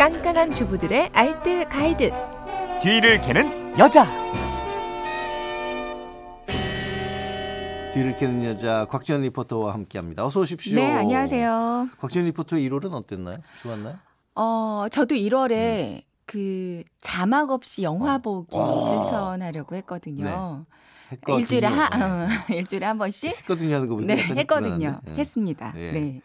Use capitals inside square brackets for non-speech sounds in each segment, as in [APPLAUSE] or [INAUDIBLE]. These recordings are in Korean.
깐깐한 주부들의 알뜰 가이드. 뒤를 캐는 여자. 뒤를 캐는 여자 곽지연 리포터와 함께합니다. 어서 오십시오. 네, 안녕하세요. 곽지연 리포터의 1월은 어땠나요? 좋았나요? 어, 저도 1월에 그 자막 없이 영화 보기 와. 실천하려고 했거든요. 네. 했거든요. 일주일에 한 네. 어, [LAUGHS] 일주일에 한 번씩 했거든요 하는 거 보니까 네, 했거든요. 네. 했습니다. 예. 네.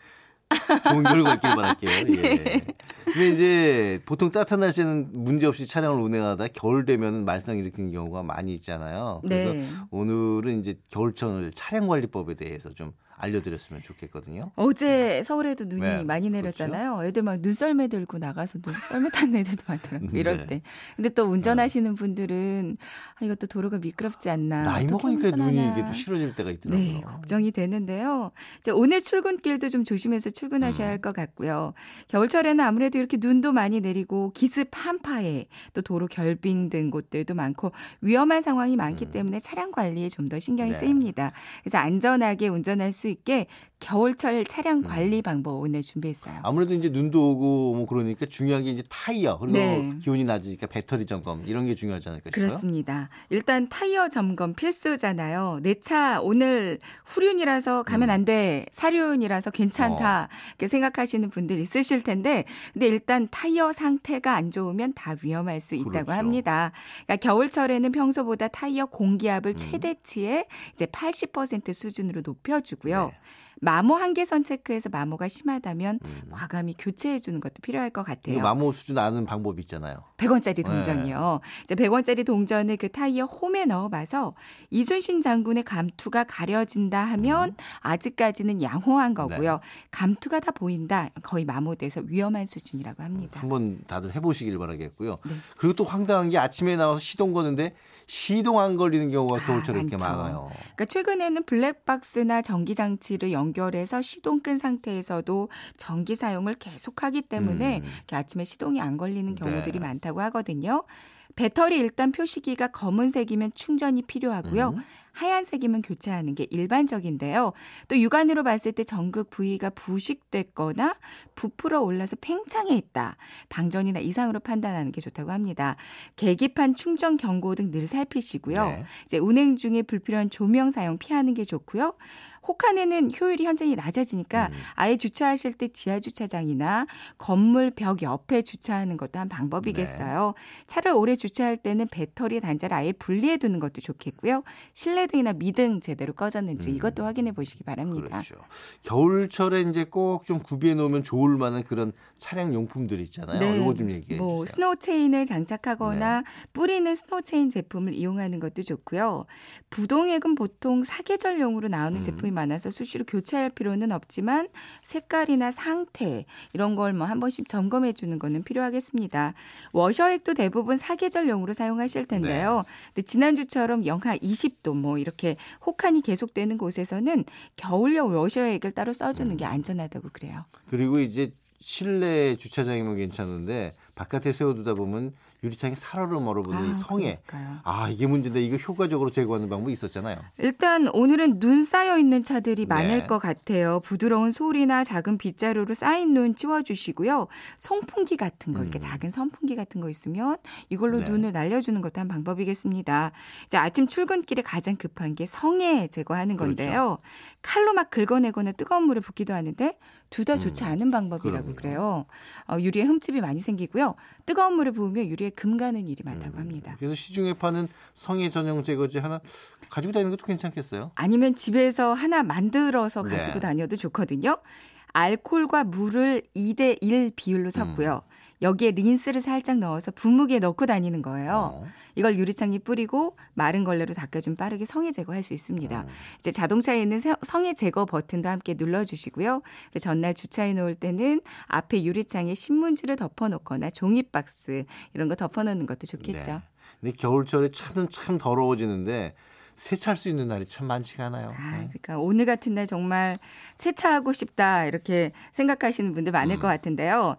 좋은 결과 있길 바랄게요. [LAUGHS] 예. 근데 이제 보통 따뜻한 날씨에는 문제 없이 차량을 운행하다 겨울 되면 말썽 일으키는 경우가 많이 있잖아요. 그래서 네. 오늘은 이제 겨울철 차량 관리법에 대해서 좀 알려드렸으면 좋겠거든요. 어제 서울에도 눈이 네, 많이 내렸잖아요. 애들 막 눈썰매 들고 나가서 눈썰매 타는 애들도 많더라고요. [LAUGHS] 이럴 네. 때. 근데 또 운전하시는 분들은 아, 이것도 도로가 미끄럽지 않나. 나이 먹으니까 눈이 운전하나. 이게 또 싫어질 때가 있더라고요. 네, 걱정이 되는데요. 이제 오늘 출근길도 좀 조심해서 출근하셔야 음. 할것 같고요. 겨울철에는 아무래도 이렇게 눈도 많이 내리고 기습 한파에 또 도로 결빙된 곳들도 많고 위험한 상황이 많기 때문에 차량 관리에 좀 더 신경이 음. 네. 쓰입니다. 그래서 안전하게 운전할 수 있게 겨울철 차량 음. 관리 방법 오늘 준비했어요. 아무래도 이제 눈도 오고 뭐 그러니까 중요한 게 이제 타이어 그리고 네. 기온이 낮으니까 배터리 점검 이런 게 중요하지 않을까 싶어요. 그렇습니다. 일단 타이어 점검 필수잖아요. 내 차 오늘 후륜이라서 가면 음. 안 돼. 사륜이라서 괜찮다. 이렇게 생각하시는 분들 있으실 텐데 근데 일단 타이어 상태가 안 좋으면 다 위험할 수 있다고 그렇죠. 합니다. 그러니까 겨울철에는 평소보다 타이어 공기압을 음. 최대치에 이제 80% 수준으로 높여주고요. 네. 마모 한계선 체크에서 마모가 심하다면 음. 과감히 교체해 주는 것도 필요할 것 같아요. 마모 수준 아는 방법이 있잖아요. 100원짜리 네. 동전이요. 이제 100원짜리 동전을 그 타이어 홈에 넣어봐서 이순신 장군의 감투가 가려진다 하면 음. 아직까지는 양호한 네. 거고요. 감투가 다 보인다. 거의 마모돼서 위험한 수준이라고 합니다. 한번 다들 해보시길 바라겠고요. 네. 그리고 또 황당한 게 아침에 나와서 시동 거는데 시동 안 걸리는 경우가 아, 겨울철에 이렇게 많죠. 많아요. 그러니까 최근에는 블랙박스나 전기 장치를 연결해서 시동 끈 상태에서도 전기 사용을 계속하기 때문에 음. 이렇게 아침에 시동이 안 걸리는 경우들이 네. 많다고 하거든요. 배터리 일단 표시기가 검은색이면 충전이 필요하고요. 음. 하얀색이면 교체하는 게 일반적인데요. 또 육안으로 봤을 때 전극 부위가 부식됐거나 부풀어 올라서 팽창해 있다. 방전이나 이상으로 판단하는 게 좋다고 합니다. 계기판 충전 경고 등 늘 살피시고요. 네. 이제 운행 중에 불필요한 조명 사용 피하는 게 좋고요. 혹한에는 효율이 현저히 낮아지니까 음. 아예 주차하실 때 지하 주차장이나 건물 벽 옆에 주차하는 것도 한 방법이겠어요. 차를 오래 주차할 때는 배터리 단자를 아예 분리해 두는 것도 좋겠고요. 실내 등이나 미등 제대로 꺼졌는지 음. 이것도 확인해 보시기 바랍니다. 그렇죠. 겨울철에 이제 꼭 좀 구비해 놓으면 좋을 만한 그런 차량 용품들 있잖아요. 이거 좀 얘기해 뭐 주세요. 스노우 체인을 장착하거나 뿌리는 스노우 체인 제품을 이용하는 것도 좋고요. 부동액은 보통 사계절용으로 나오는 음. 제품이 많아서 수시로 교체할 필요는 없지만 색깔이나 상태 이런 걸 뭐 한 번씩 점검해 주는 거는 필요하겠습니다. 워셔액도 대부분 사계절용으로 사용하실 텐데요. 네. 근데 지난주처럼 영하 20도 뭐 이렇게 혹한이 계속되는 곳에서는 겨울용 워셔액을 따로 써주는 음. 게 안전하다고 그래요. 그리고 이제 실내 주차장이면 괜찮은데 바깥에 세워두다 보면 유리창이 살얼음 얼어붙는 이 성에 그러니까요. 아 이게 문제인데 이거 효과적으로 제거하는 방법이 있었잖아요. 일단 오늘은 눈 쌓여 있는 차들이 많을 네. 것 같아요. 부드러운 소리나 작은 빗자루로 쌓인 눈 치워주시고요. 송풍기 같은 거 이렇게 음. 작은 선풍기 같은 거 있으면 이걸로 네. 눈을 날려주는 것도 한 방법이겠습니다. 이제 아침 출근길에 가장 급한 게 성에 제거하는 그렇죠. 건데요. 칼로 막 긁어내거나 뜨거운 물을 붓기도 하는데 둘 다 좋지 음. 않은 방법이라고 그럼요. 그래요. 어, 유리에 흠집이 많이 생기고요. 뜨거운 물을 부으면 유리에 금 가는 일이 많다고 음. 합니다. 그래서 시중에 파는 성에 전용 제거제 하나 가지고 다니는 것도 괜찮겠어요. 아니면 집에서 하나 만들어서 네. 가지고 다녀도 좋거든요. 알콜과 물을 2대 1 비율로 섞고요. 음. 여기에 린스를 살짝 넣어서 분무기에 넣고 다니는 거예요. 어. 이걸 유리창에 뿌리고 마른 걸레로 닦아주면 빠르게 성에 제거할 수 있습니다. 음. 이제 자동차에 있는 세- 성에 제거 버튼도 함께 눌러주시고요. 그리고 전날 주차해 놓을 때는 앞에 유리창에 신문지를 덮어놓거나 종이 박스 이런 거 덮어놓는 것도 좋겠죠. 네. 근데 겨울철에 차는 참 더러워지는데 세차할 수 있는 날이 참 많지가 않아요. 아, 네. 그러니까 오늘 같은 날 정말 세차하고 싶다 이렇게 생각하시는 분들 많을 음. 것 같은데요.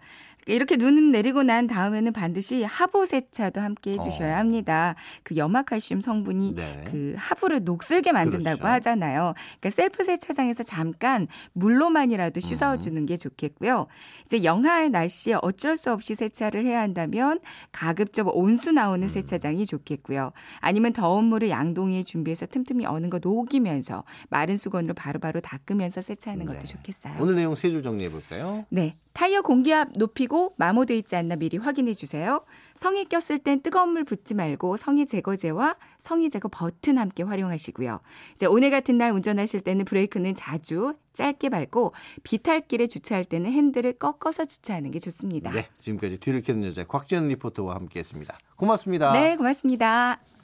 이렇게 눈 내리고 난 다음에는 반드시 하부 세차도 함께 해주셔야 어. 합니다. 그 염화칼슘 성분이 네. 그 하부를 녹슬게 만든다고 그렇죠. 하잖아요. 그러니까 셀프 세차장에서 잠깐 물로만이라도 씻어주는 음. 게 좋겠고요. 이제 영하의 날씨에 어쩔 수 없이 세차를 해야 한다면 가급적 온수 나오는 음. 세차장이 좋겠고요. 아니면 더운 물을 양동이에 준비해서 틈틈이 어는 거 녹이면서 마른 수건으로 바로바로 닦으면서 세차하는 것도 네. 좋겠어요. 오늘 내용 세 줄 정리해 볼까요? 네. 타이어 공기압 높이고 마모돼 있지 않나 미리 확인해 주세요. 성에 꼈을 땐 뜨거운 물 붓지 말고 성에 제거제와 성에 제거 버튼 함께 활용하시고요. 이제 오늘 같은 날 운전하실 때는 브레이크는 자주 짧게 밟고 비탈길에 주차할 때는 핸들을 꺾어서 주차하는 게 좋습니다. 네, 지금까지 뒤를 캐는 여자 곽지연 리포터와 함께했습니다. 고맙습니다. 네, 고맙습니다.